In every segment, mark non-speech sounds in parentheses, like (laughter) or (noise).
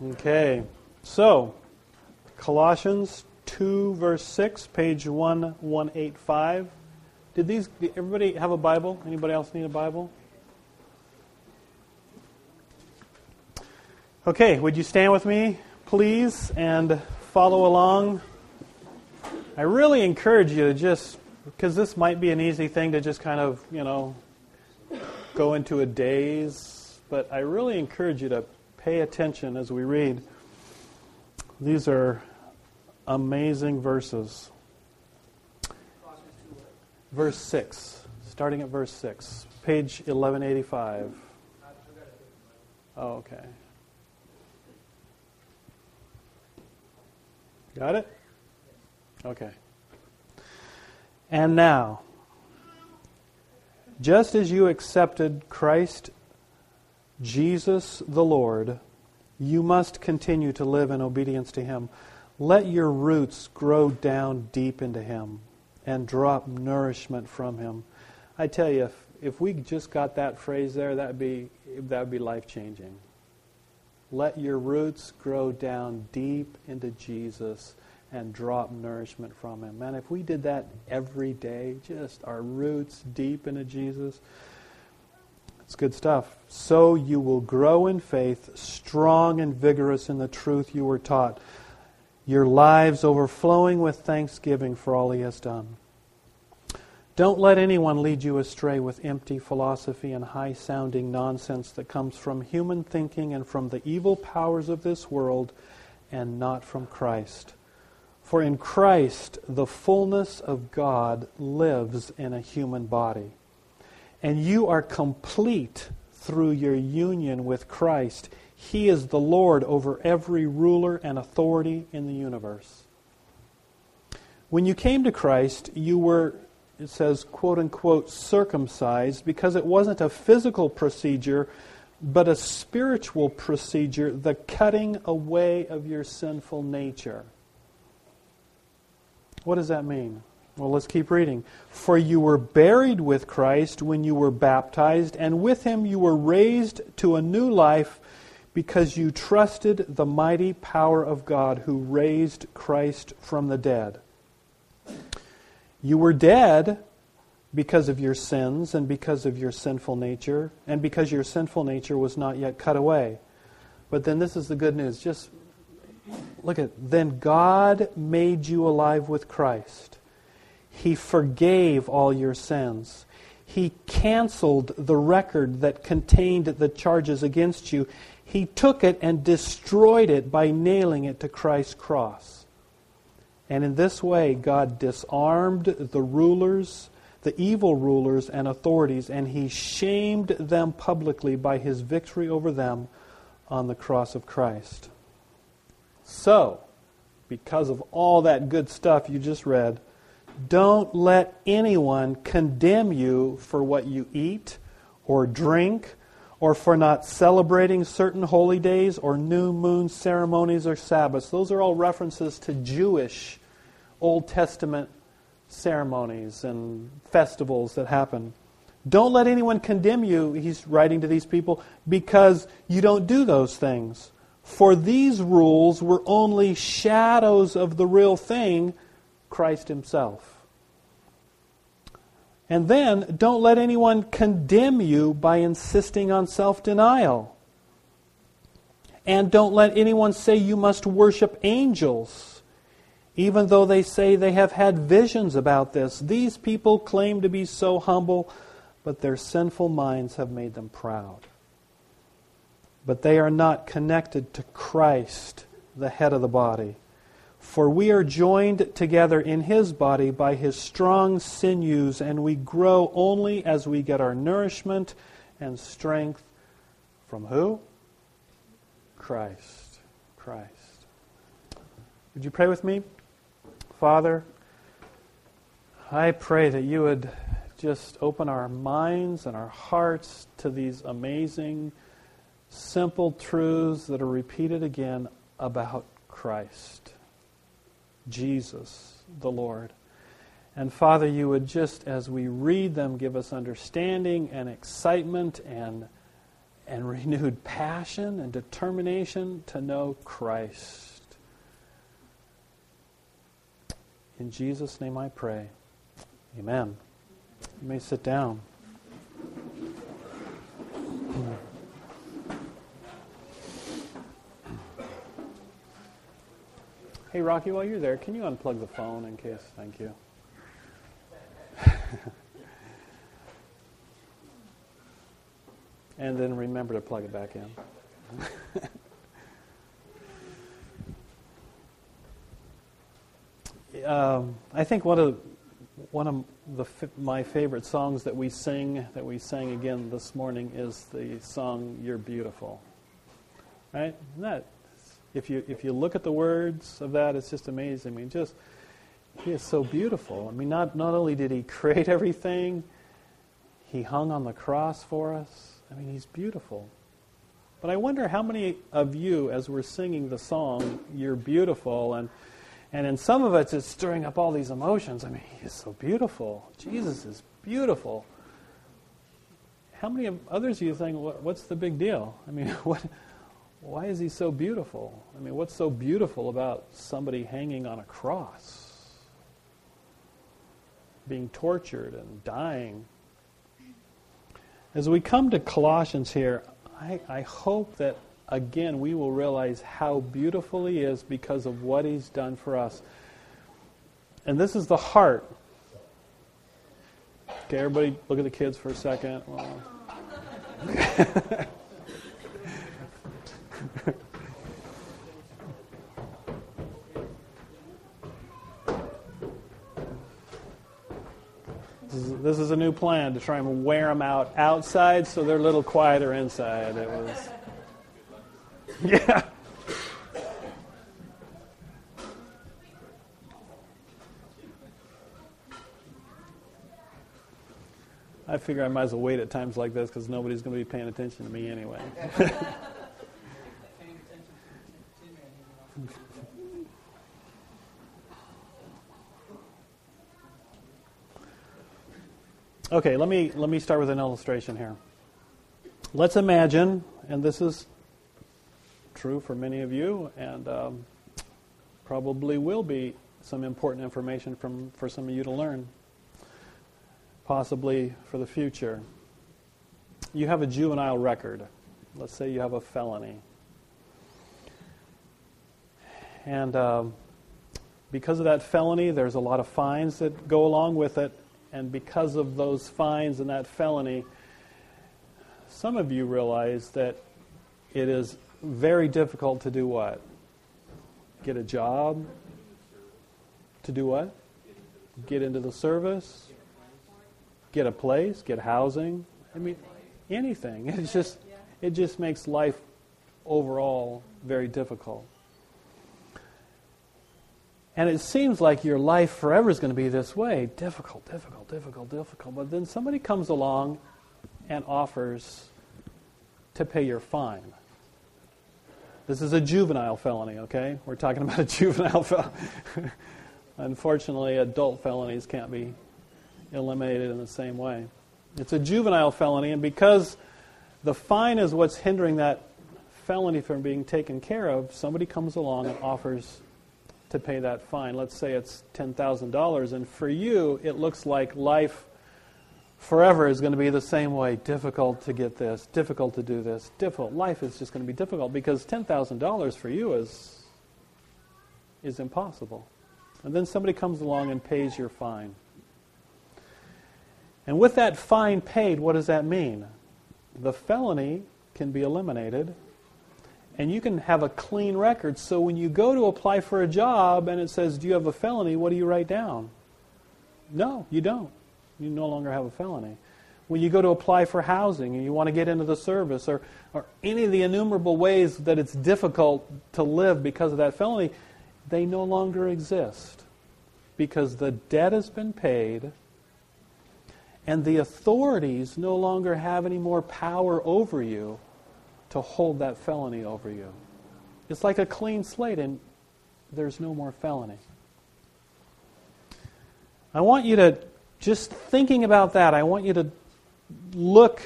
Okay, so Colossians 2, verse 6, page 1185. Did these, did everybody have a Bible? Anybody else need a Bible? Okay, would you stand with me, please, and follow along? I really encourage you to just, because this might be an easy thing to just kind of, you know, go into a daze, but I really encourage you to pay attention as we read. These are amazing verses. Verse 6, starting at verse 6, page 1185. Oh, okay. Got it? Okay. And now, just as you accepted Christ Jesus the Lord, you must continue to live in obedience to Him. Let your roots grow down deep into Him and drop nourishment from Him. I tell you, if, if we just got that phrase there, that'd be, that would be life changing. Let your roots grow down deep into Jesus and drop nourishment from Him. Man, if we did that every day, just our roots deep into Jesus, it's good stuff. So you will grow in faith, strong and vigorous in the truth you were taught, your lives overflowing with thanksgiving for all he has done. Don't let anyone lead you astray with empty philosophy and high sounding nonsense that comes from human thinking and from the evil powers of this world and not from Christ. For in Christ, the fullness of God lives in a human body and you are complete through your union with Christ. He is the Lord over every ruler and authority in the universe. When you came to Christ, you were, it says, quote unquote, circumcised because it wasn't a physical procedure, but a spiritual procedure, the cutting away of your sinful nature. What does that mean? Well, let's keep reading. For you were buried with Christ when you were baptized, and with him you were raised to a new life because you trusted the mighty power of God who raised Christ from the dead. You were dead because of your sins and because of your sinful nature, and because your sinful nature was not yet cut away. But then this is the good news. Just look at then God made you alive with Christ he forgave all your sins. He canceled the record that contained the charges against you. He took it and destroyed it by nailing it to Christ's cross. And in this way, God disarmed the rulers, the evil rulers and authorities, and he shamed them publicly by his victory over them on the cross of Christ. So, because of all that good stuff you just read, don't let anyone condemn you for what you eat or drink or for not celebrating certain holy days or new moon ceremonies or Sabbaths. Those are all references to Jewish Old Testament ceremonies and festivals that happen. Don't let anyone condemn you, he's writing to these people, because you don't do those things. For these rules were only shadows of the real thing Christ Himself. And then don't let anyone condemn you by insisting on self denial. And don't let anyone say you must worship angels, even though they say they have had visions about this. These people claim to be so humble, but their sinful minds have made them proud. But they are not connected to Christ, the head of the body. For we are joined together in his body by his strong sinews, and we grow only as we get our nourishment and strength from who? Christ. Christ. Would you pray with me? Father, I pray that you would just open our minds and our hearts to these amazing, simple truths that are repeated again about Christ. Jesus the Lord. And Father, you would just, as we read them, give us understanding and excitement and, and (laughs) renewed passion and determination to know Christ. In Jesus' name I pray. Amen. You may sit down. Hey, Rocky, while you're there, can you unplug the phone in case? Thank you. (laughs) and then remember to plug it back in. (laughs) um, I think one of one of the, my favorite songs that we sing, that we sang again this morning, is the song "You're Beautiful." Right? Isn't that if you if you look at the words of that, it's just amazing. I mean, just he is so beautiful. I mean, not not only did he create everything, he hung on the cross for us. I mean, he's beautiful. But I wonder how many of you, as we're singing the song, "You're Beautiful," and and in some of us, it's stirring up all these emotions. I mean, he is so beautiful. Jesus is beautiful. How many of others do you think, what's the big deal? I mean, (laughs) what, why is he so beautiful? I mean, what's so beautiful about somebody hanging on a cross, being tortured and dying? As we come to Colossians here, I, I hope that again we will realize how beautiful he is because of what he's done for us. And this is the heart. Okay, everybody, look at the kids for a second. Well, (laughs) (laughs) This is, this is, a new plan to try and wear them out outside so they're a little quieter inside. It was, (laughs) yeah. I figure I might as well wait at times like this because nobody's going to be paying attention to me anyway. (laughs) Okay, let me let me start with an illustration here. Let's imagine, and this is true for many of you, and um, probably will be some important information from for some of you to learn, possibly for the future. You have a juvenile record. Let's say you have a felony, and um, because of that felony, there's a lot of fines that go along with it and because of those fines and that felony, some of you realize that it is very difficult to do what? Get a job? To do what? Get into the service? Get a place? Get housing? I mean, anything. (laughs) It's just, it just makes life overall very difficult. And it seems like your life forever is going to be this way difficult, difficult, difficult, difficult. But then somebody comes along and offers to pay your fine. This is a juvenile felony, okay? We're talking about a (laughs) juvenile felony. Unfortunately, adult felonies can't be eliminated in the same way. It's a juvenile felony, and because the fine is what's hindering that felony from being taken care of, somebody comes along and offers to pay that fine. Let's say it's $10,000, and for you, it looks like life forever is going to be the same way difficult to get this, difficult to do this, difficult. Life is just going to be difficult because $10,000 for you is, is impossible. And then somebody comes along and pays your fine. And with that fine paid, what does that mean? The felony can be eliminated and you can have a clean record. So when you go to apply for a job and it says, Do you have a felony? What do you write down? No, you don't. You no longer have a felony. When you go to apply for housing and you want to get into the service or, or any of the innumerable ways that it's difficult to live because of that felony, they no longer exist because the debt has been paid and the authorities no longer have any more power over you to hold that felony over you. It's like a clean slate, and there's no more felony. I want you to, just thinking about that, I want you to look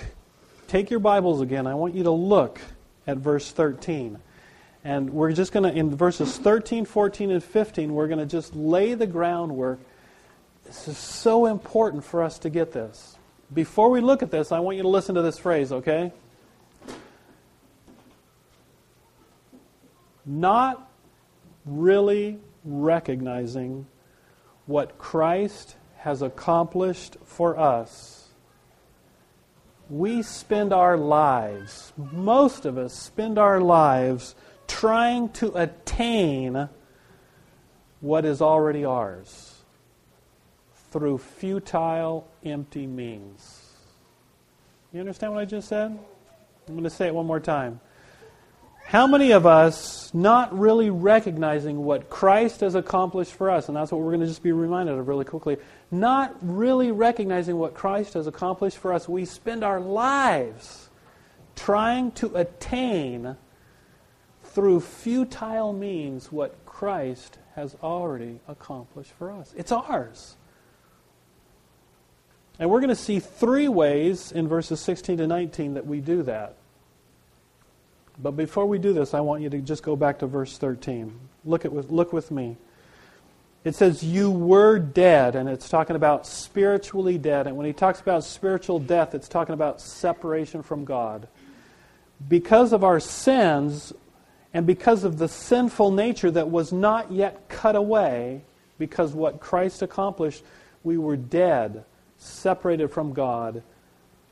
take your Bibles again. I want you to look at verse 13. And we're just going to, in verses 13, 14, and 15, we're going to just lay the groundwork. This is so important for us to get this. Before we look at this, I want you to listen to this phrase, okay? Not really recognizing what Christ has accomplished for us. We spend our lives, most of us spend our lives trying to attain what is already ours through futile, empty means. You understand what I just said? I'm going to say it one more time. How many of us not really recognizing what Christ has accomplished for us, and that's what we're going to just be reminded of really quickly, not really recognizing what Christ has accomplished for us, we spend our lives trying to attain through futile means what Christ has already accomplished for us. It's ours. And we're going to see three ways in verses 16 to 19 that we do that. But before we do this, I want you to just go back to verse 13. Look, at, look with me. It says, You were dead, and it's talking about spiritually dead. And when he talks about spiritual death, it's talking about separation from God. Because of our sins, and because of the sinful nature that was not yet cut away, because what Christ accomplished, we were dead, separated from God,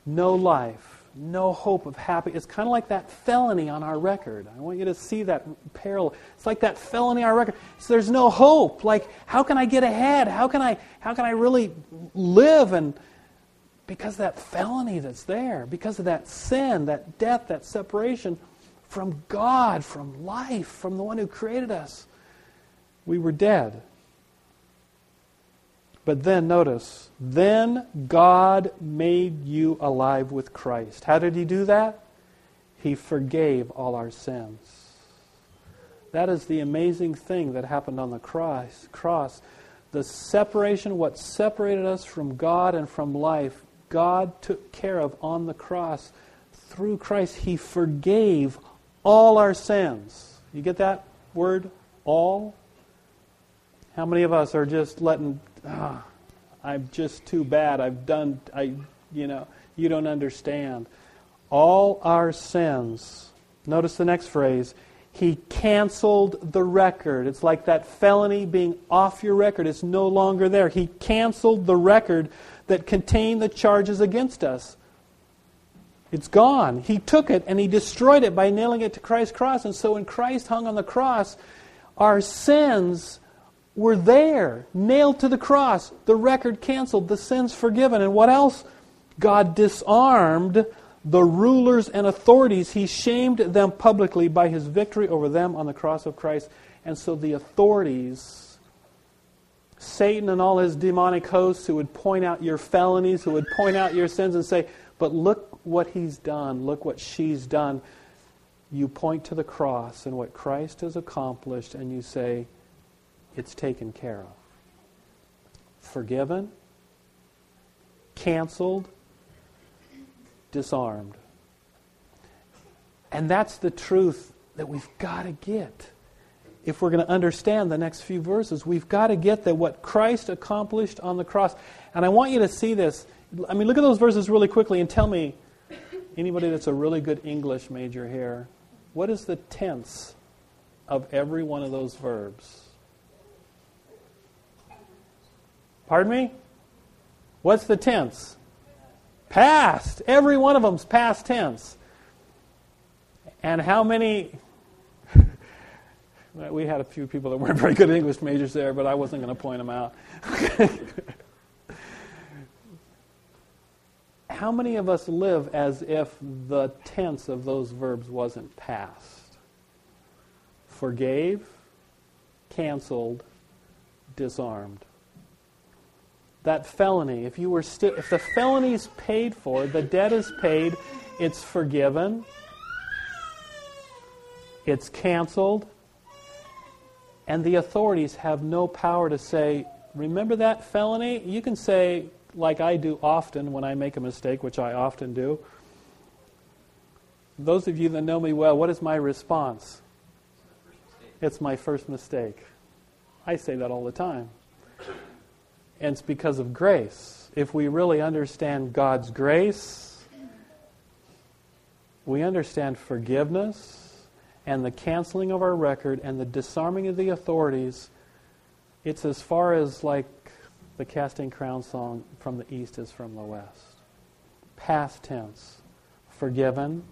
no life, no hope of happy. It's kind of like that felony on our record. I want you to see that parallel. It's like that felony on our record. So there's no hope. Like, how can I get ahead? How can I, how can I really live? And because that felony that's there, because of that sin, that death, that separation, from God, from life, from the one who created us. We were dead. But then, notice, then God made you alive with Christ. How did He do that? He forgave all our sins. That is the amazing thing that happened on the cross. cross. The separation, what separated us from God and from life, God took care of on the cross. Through Christ, He forgave all our sins. You get that word? All? How many of us are just letting, ah, I'm just too bad. I've done, I, you know, you don't understand. All our sins. Notice the next phrase. He canceled the record. It's like that felony being off your record. It's no longer there. He canceled the record that contained the charges against us. It's gone. He took it and he destroyed it by nailing it to Christ's cross. And so when Christ hung on the cross, our sins were there, nailed to the cross, the record canceled, the sins forgiven. And what else? God disarmed the rulers and authorities. He shamed them publicly by his victory over them on the cross of Christ. And so the authorities, Satan and all his demonic hosts who would point out your felonies, who would point out your sins and say, But look what he's done, look what she's done. You point to the cross and what Christ has accomplished, and you say, It's taken care of. Forgiven, canceled, disarmed. And that's the truth that we've got to get. If we're going to understand the next few verses, we've got to get that what Christ accomplished on the cross. And I want you to see this. I mean, look at those verses really quickly and tell me Anybody that's a really good English major here, what is the tense of every one of those verbs? Pardon me? What's the tense? Past. Every one of them's past tense. And how many? (laughs) we had a few people that weren't very good English majors there, but I wasn't going to point them out. (laughs) how many of us live as if the tense of those verbs wasn't past? Forgave, canceled, disarmed. That felony, if you were still if the felony's paid for, the debt is paid, it's forgiven, it's canceled, and the authorities have no power to say, remember that felony? You can say, like I do often when I make a mistake, which I often do, Those of you that know me well, what is my response? It's my first mistake. I say that all the time. And it's because of grace. If we really understand God's grace, we understand forgiveness and the canceling of our record and the disarming of the authorities. It's as far as like the casting crown song from the east is from the west. Past tense. Forgiven,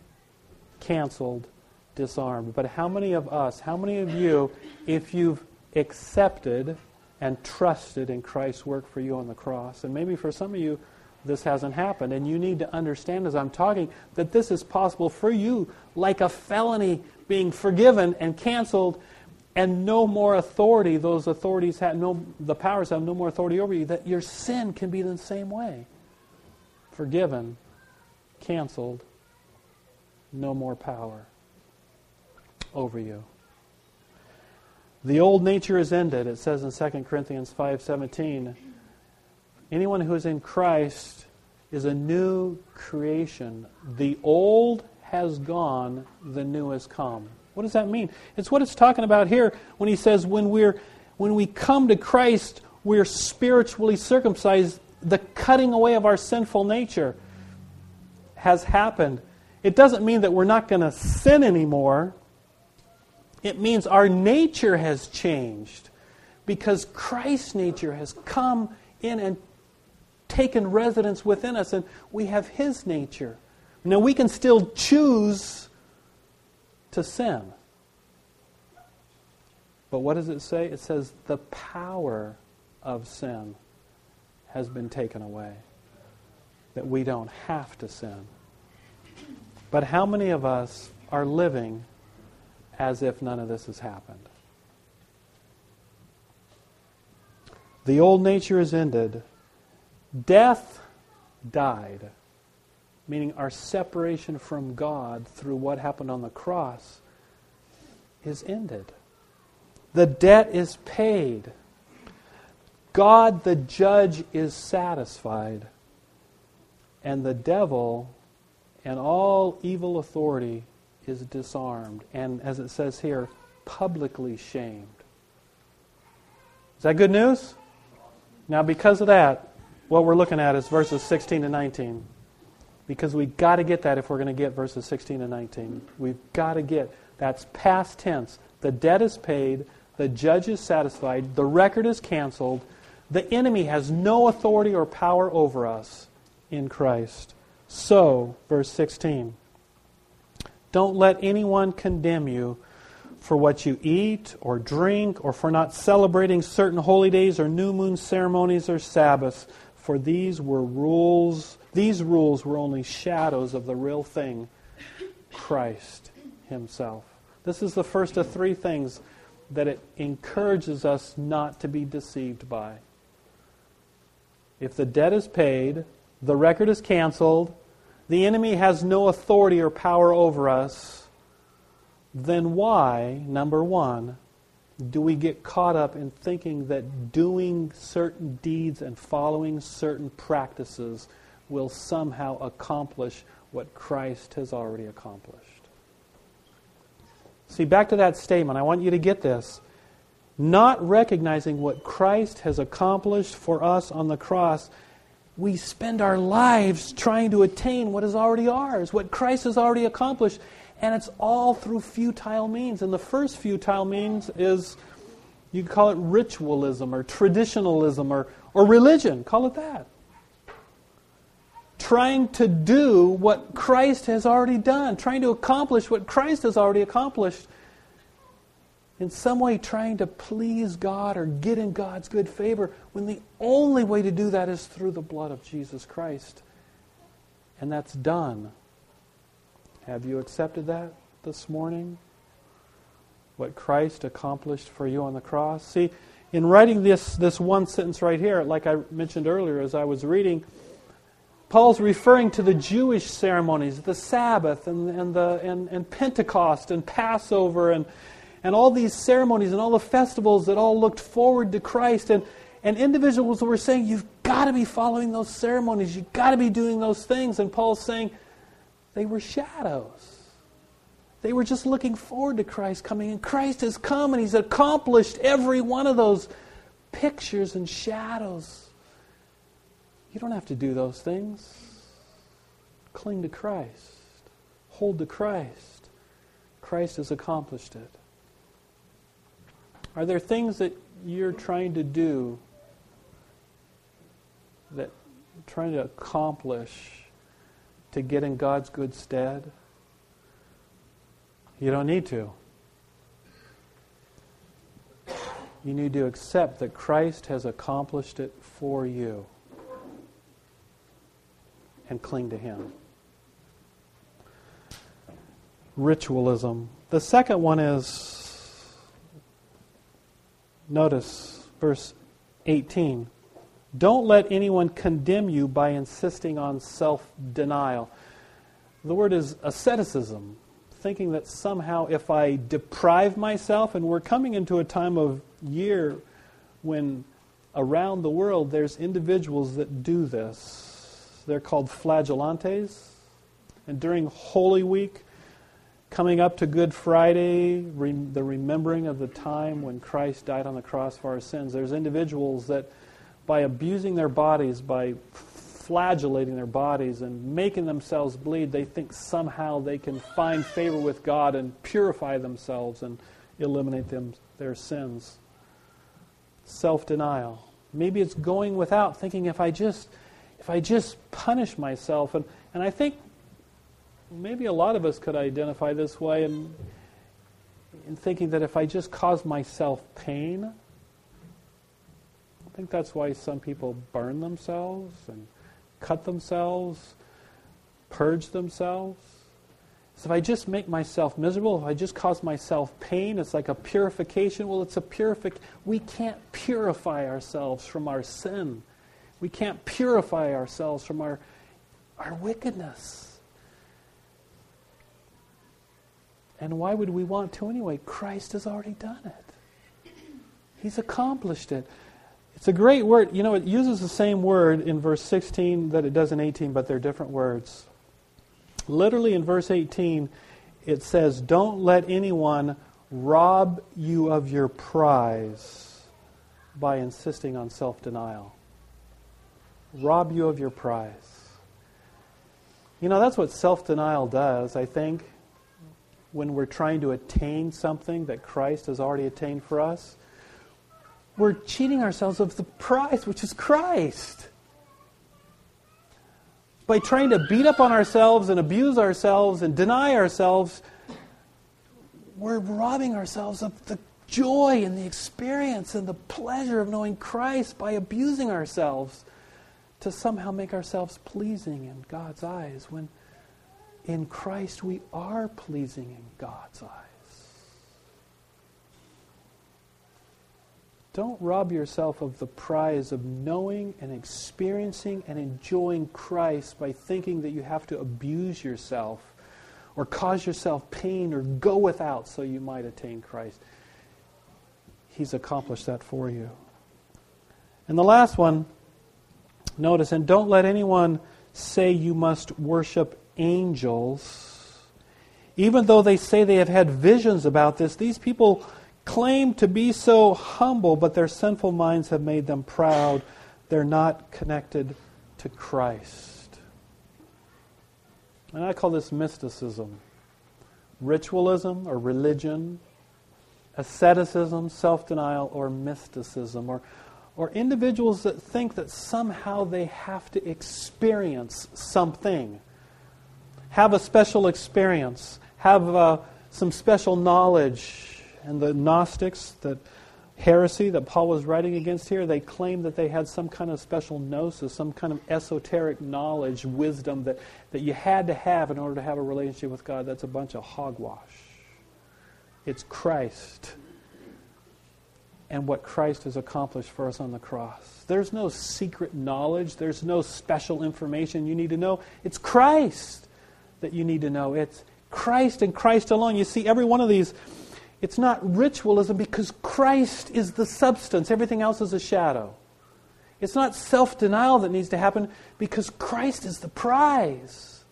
canceled, disarmed. But how many of us, how many of you, if you've accepted and trusted in Christ's work for you on the cross, and maybe for some of you, this hasn't happened, and you need to understand as I'm talking that this is possible for you, like a felony being forgiven and canceled, and no more authority. Those authorities have no, the powers have no more authority over you. That your sin can be the same way, forgiven, canceled, no more power over you. The old nature is ended, it says in 2 Corinthians 5:17. Anyone who is in Christ is a new creation. The old has gone, the new has come. What does that mean? It's what it's talking about here when he says when we're when we come to Christ, we're spiritually circumcised. The cutting away of our sinful nature has happened. It doesn't mean that we're not going to sin anymore. It means our nature has changed because Christ's nature has come in and taken residence within us, and we have His nature. Now, we can still choose to sin. But what does it say? It says the power of sin has been taken away, that we don't have to sin. But how many of us are living as if none of this has happened? The old nature is ended. Death died, meaning our separation from God through what happened on the cross is ended. The debt is paid. God, the judge, is satisfied. And the devil and all evil authority is disarmed, and as it says here, publicly shamed. Is that good news? Now, because of that, what we're looking at is verses 16 to 19. Because we've got to get that if we're going to get verses 16 and 19. We've got to get that's past tense. The debt is paid, the judge is satisfied, the record is canceled, the enemy has no authority or power over us in Christ. So, verse 16, don't let anyone condemn you for what you eat or drink or for not celebrating certain holy days or new moon ceremonies or Sabbaths, for these were rules. These rules were only shadows of the real thing, Christ Himself. This is the first of three things that it encourages us not to be deceived by. If the debt is paid, the record is canceled, the enemy has no authority or power over us, then why, number one, do we get caught up in thinking that doing certain deeds and following certain practices will somehow accomplish what Christ has already accomplished? See, back to that statement, I want you to get this. Not recognizing what Christ has accomplished for us on the cross we spend our lives trying to attain what is already ours, what Christ has already accomplished, and it's all through futile means. And the first futile means is you call it ritualism or traditionalism or, or religion, call it that. Trying to do what Christ has already done, trying to accomplish what Christ has already accomplished in some way trying to please God or get in God's good favor when the only way to do that is through the blood of Jesus Christ. And that's done. Have you accepted that this morning? What Christ accomplished for you on the cross? See, in writing this, this one sentence right here, like I mentioned earlier as I was reading, Paul's referring to the Jewish ceremonies, the Sabbath and, and, the, and, and Pentecost and Passover and, and all these ceremonies and all the festivals that all looked forward to Christ. And, and individuals were saying, You've got to be following those ceremonies. You've got to be doing those things. And Paul's saying, They were shadows. They were just looking forward to Christ coming, and Christ has come and He's accomplished every one of those pictures and shadows. You don't have to do those things. Cling to Christ, hold to Christ. Christ has accomplished it. Are there things that you're trying to do that trying to accomplish to get in God's good stead? You don't need to. You need to accept that Christ has accomplished it for you and cling to Him. Ritualism. The second one is, notice verse 18. Don't let anyone condemn you by insisting on self denial. The word is asceticism, thinking that somehow if I deprive myself, and we're coming into a time of year when around the world there's individuals that do this. They're called flagellantes. And during Holy Week, coming up to Good Friday, the remembering of the time when Christ died on the cross for our sins, there's individuals that by abusing their bodies, by flagellating their bodies and making themselves bleed, they think somehow they can find favor with God and purify themselves and eliminate them, their sins. Self denial. Maybe it's going without, thinking if I just if I just punish myself and, and I think maybe a lot of us could identify this way in, in thinking that if I just cause myself pain, I think that's why some people burn themselves and cut themselves, purge themselves. So if I just make myself miserable, if I just cause myself pain, it's like a purification. Well, it's a purific. We can't purify ourselves from our sin. We can't purify ourselves from our, our wickedness. And why would we want to anyway? Christ has already done it. He's accomplished it. It's a great word. You know, it uses the same word in verse 16 that it does in 18, but they're different words. Literally in verse 18, it says, Don't let anyone rob you of your prize by insisting on self denial. Rob you of your prize. You know, that's what self denial does, I think, when we're trying to attain something that Christ has already attained for us we're cheating ourselves of the prize, which is Christ. By trying to beat up on ourselves and abuse ourselves and deny ourselves, we're robbing ourselves of the joy and the experience and the pleasure of knowing Christ by abusing ourselves to somehow make ourselves pleasing in God's eyes when in Christ we are pleasing in God's eyes. Don't rob yourself of the prize of knowing and experiencing and enjoying Christ by thinking that you have to abuse yourself or cause yourself pain or go without so you might attain Christ. He's accomplished that for you. And the last one, notice, and don't let anyone say you must worship angels. Even though they say they have had visions about this, these people claim to be so humble, but their sinful minds have made them proud. They're not connected to Christ. And I call this mysticism, ritualism or religion, asceticism, self denial, or mysticism, or, or individuals that think that somehow they have to experience something, have a special experience, have uh, some special knowledge and the Gnostics, that heresy that Paul was writing against here, they claimed that they had some kind of special gnosis, some kind of esoteric knowledge, wisdom that, that you had to have in order to have a relationship with God. That's a bunch of hogwash. It's Christ and what Christ has accomplished for us on the cross. There's no secret knowledge, there's no special information you need to know. It's Christ that you need to know. It's Christ and Christ alone. You see, every one of these it's not ritualism because Christ is the substance, everything else is a shadow. It's not self denial that needs to happen because Christ is the prize.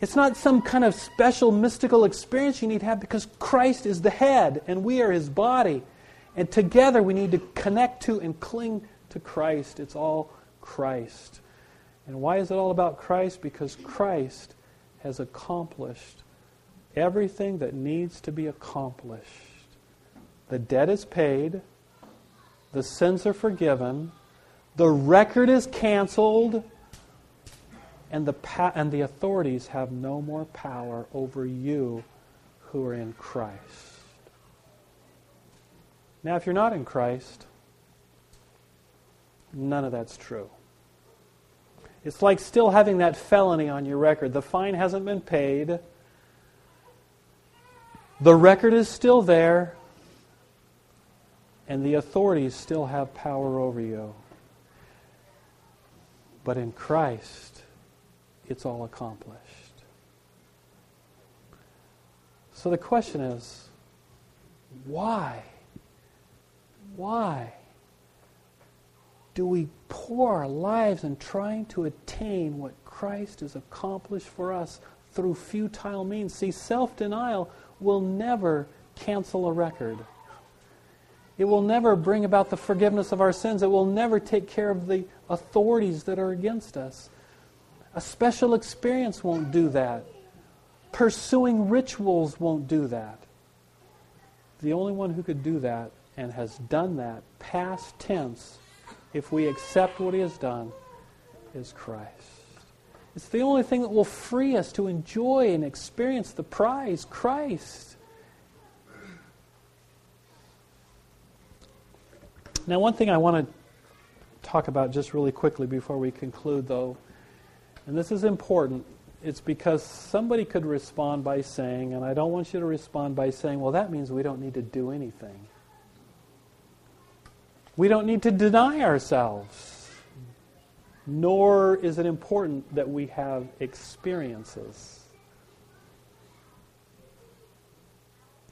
It's not some kind of special mystical experience you need to have because Christ is the head and we are his body. And together we need to connect to and cling to Christ. It's all Christ. And why is it all about Christ? Because Christ has accomplished everything that needs to be accomplished. The debt is paid, the sins are forgiven, the record is canceled, and the, pa- and the authorities have no more power over you who are in Christ. Now, if you're not in Christ, none of that's true. It's like still having that felony on your record. The fine hasn't been paid. The record is still there. And the authorities still have power over you. But in Christ, it's all accomplished. So the question is why? Why do we pour our lives in trying to attain what Christ has accomplished for us through futile means? See, self denial will never cancel a record. It will never bring about the forgiveness of our sins. It will never take care of the authorities that are against us. A special experience won't do that. Pursuing rituals won't do that. The only one who could do that and has done that, past tense, if we accept what he has done, is Christ. It's the only thing that will free us to enjoy and experience the prize, Christ. Now, one thing I want to talk about just really quickly before we conclude, though, and this is important, it's because somebody could respond by saying, and I don't want you to respond by saying, well, that means we don't need to do anything. We don't need to deny ourselves, nor is it important that we have experiences.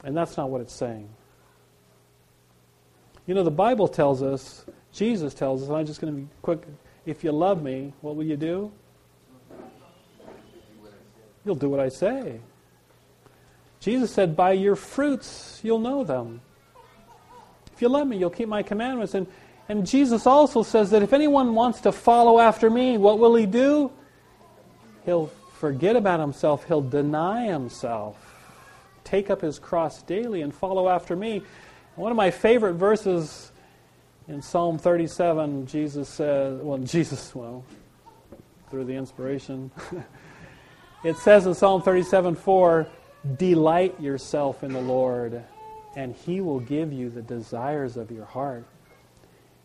And that's not what it's saying. You know, the Bible tells us, Jesus tells us, I'm just going to be quick. If you love me, what will you do? You'll do what I say. Jesus said, By your fruits you'll know them. If you love me, you'll keep my commandments. And, and Jesus also says that if anyone wants to follow after me, what will he do? He'll forget about himself, he'll deny himself, take up his cross daily, and follow after me. One of my favorite verses in Psalm 37, Jesus says, well, Jesus, well, through the inspiration. (laughs) It says in Psalm 37 4, Delight yourself in the Lord, and he will give you the desires of your heart.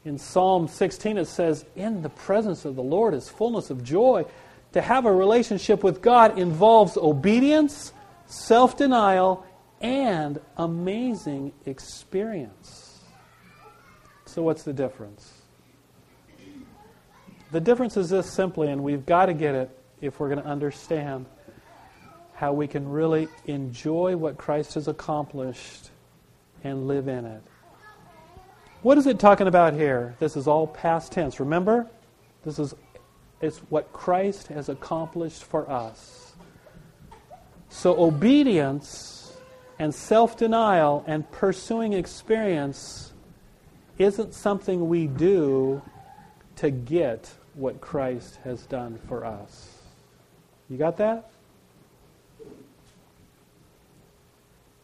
In Psalm 16, it says, In the presence of the Lord is fullness of joy. To have a relationship with God involves obedience, self denial, and amazing experience. So, what's the difference? The difference is this simply, and we've got to get it if we're going to understand how we can really enjoy what Christ has accomplished and live in it. What is it talking about here? This is all past tense. Remember? This is it's what Christ has accomplished for us. So obedience and self-denial and pursuing experience isn't something we do to get what Christ has done for us. You got that?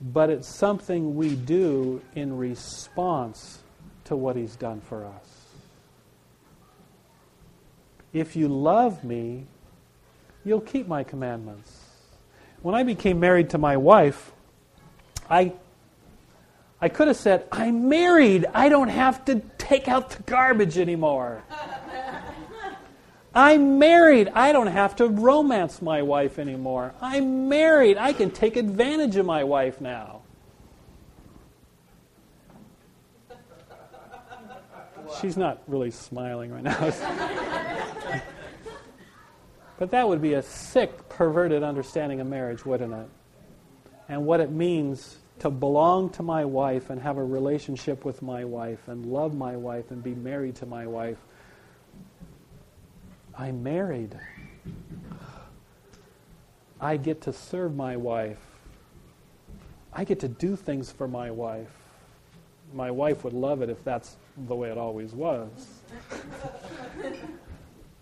But it's something we do in response to what He's done for us. If you love me, you'll keep my commandments. When I became married to my wife, I I could have said, I'm married. I don't have to take out the garbage anymore. I'm married. I don't have to romance my wife anymore. I'm married. I can take advantage of my wife now. She's not really smiling right now. (laughs) but that would be a sick, perverted understanding of marriage, wouldn't it? And what it means to belong to my wife and have a relationship with my wife and love my wife and be married to my wife I'm married. I get to serve my wife. I get to do things for my wife. My wife would love it if that's the way it always was.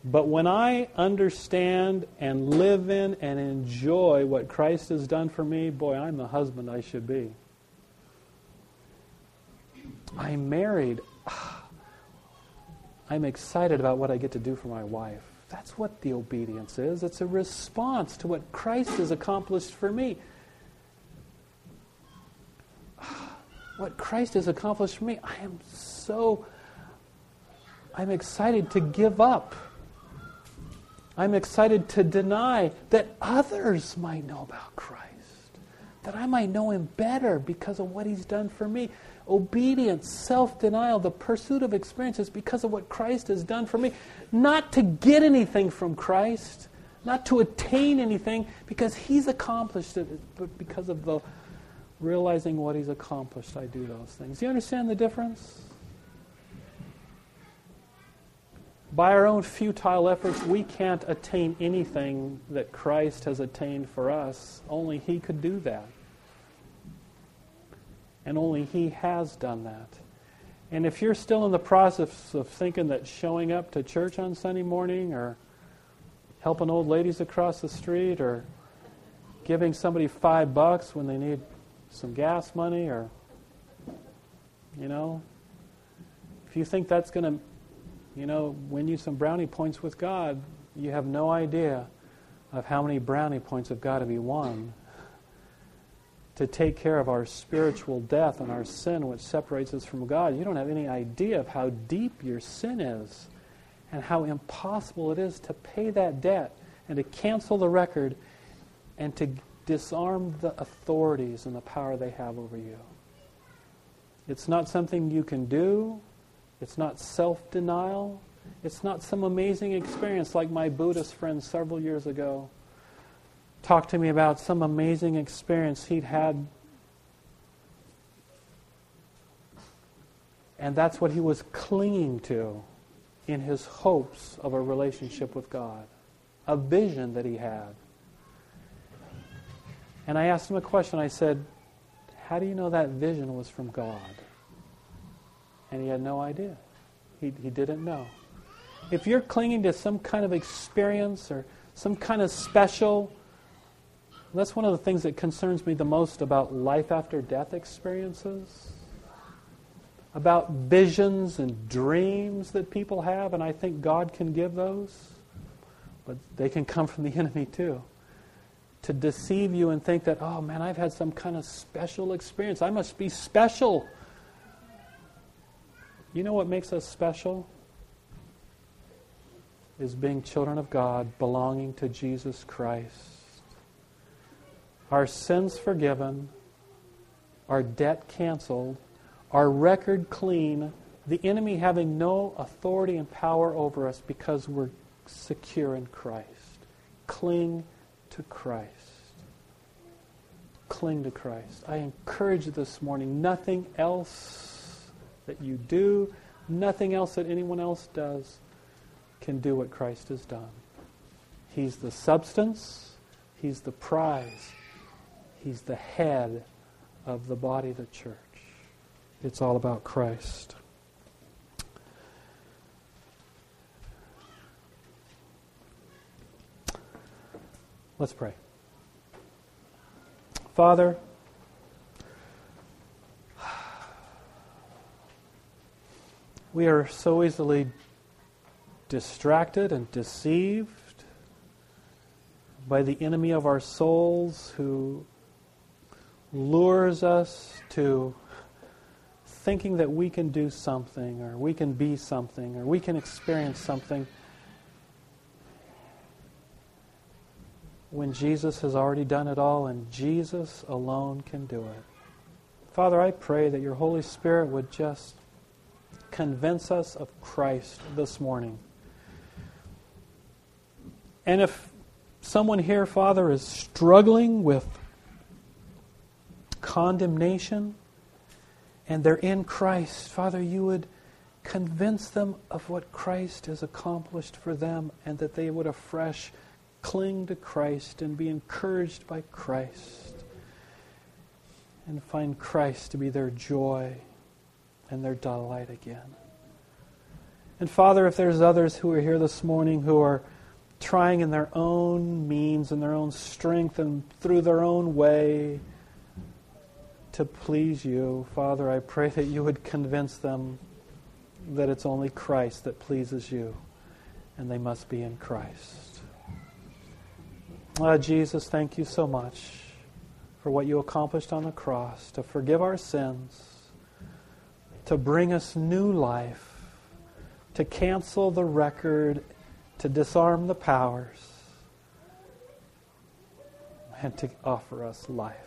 but when I understand and live in and enjoy what Christ has done for me, boy, I'm the husband I should be. I'm married. I'm excited about what I get to do for my wife. That's what the obedience is. It's a response to what Christ has accomplished for me. (sighs) What Christ has accomplished for me, I am so, I'm excited to give up. I'm excited to deny that others might know about Christ, that I might know Him better because of what He's done for me obedience, self denial, the pursuit of experiences because of what Christ has done for me. Not to get anything from Christ, not to attain anything because He's accomplished it, but because of the realizing what He's accomplished, I do those things. Do you understand the difference? By our own futile efforts, we can't attain anything that Christ has attained for us. Only He could do that and only He has done that. And if you're still in the process of thinking that showing up to church on Sunday morning or helping old ladies across the street or giving somebody five bucks when they need some gas money or, you know, if you think that's going to, you know, win you some brownie points with God, you have no idea of how many brownie points have got to be won to take care of our spiritual death and our sin, which separates us from God. You don't have any idea of how deep your sin is and how impossible it is to pay that debt and to cancel the record and to disarm the authorities and the power they have over you. It's not something you can do. It's not self denial. It's not some amazing experience like my Buddhist friend several years ago talked to me about some amazing experience he'd had. And that's what he was clinging to in his hopes of a relationship with God, a vision that he had. And I asked him a question. I said, How do you know that vision was from God? And he had no idea. He, he didn't know. If you're clinging to some kind of experience or some kind of special that's one of the things that concerns me the most about life after death experiences, about visions and dreams that people have, and I think God can give those, but they can come from the (laughs) enemy too. To deceive you and think that, oh man, I've had some kind of special experience. I must be special. You know what makes us special? Is being children of God, belonging to Jesus Christ our sins forgiven, our debt canceled, our record clean, the enemy having no authority and power over us because we're secure in Christ. Cling to Christ. Cling to Christ. I encourage you this morning, nothing else that you do, nothing else that anyone else does can do what Christ has done. He's the substance, He's the prize. He's the head of the body of the church. It's all about Christ. Let's pray. Father, we are so easily distracted and deceived by the enemy of our souls who lures us to thinking that we can do something or we can be something or we can experience something when Jesus has already done it all and Jesus alone can do it. Father, I pray that your Holy Spirit would just convince us of Christ this morning. And if someone here, Father, is struggling with condemnation and they're in Christ, Father, you would convince them of what Christ has accomplished for them and that they would afresh cling to Christ and be encouraged by Christ and find Christ to be their joy and their delight again. And Father, if there's others who are here this morning who are trying in their own means and their own strength and through their own way to please you, Father, I pray that you would convince them that it's only Christ that pleases you and they must be in Christ. Uh, Jesus, thank you so much for what you accomplished on the cross to forgive our sins, to bring us new life to cancel the record, to disarm the powers, and to offer us life.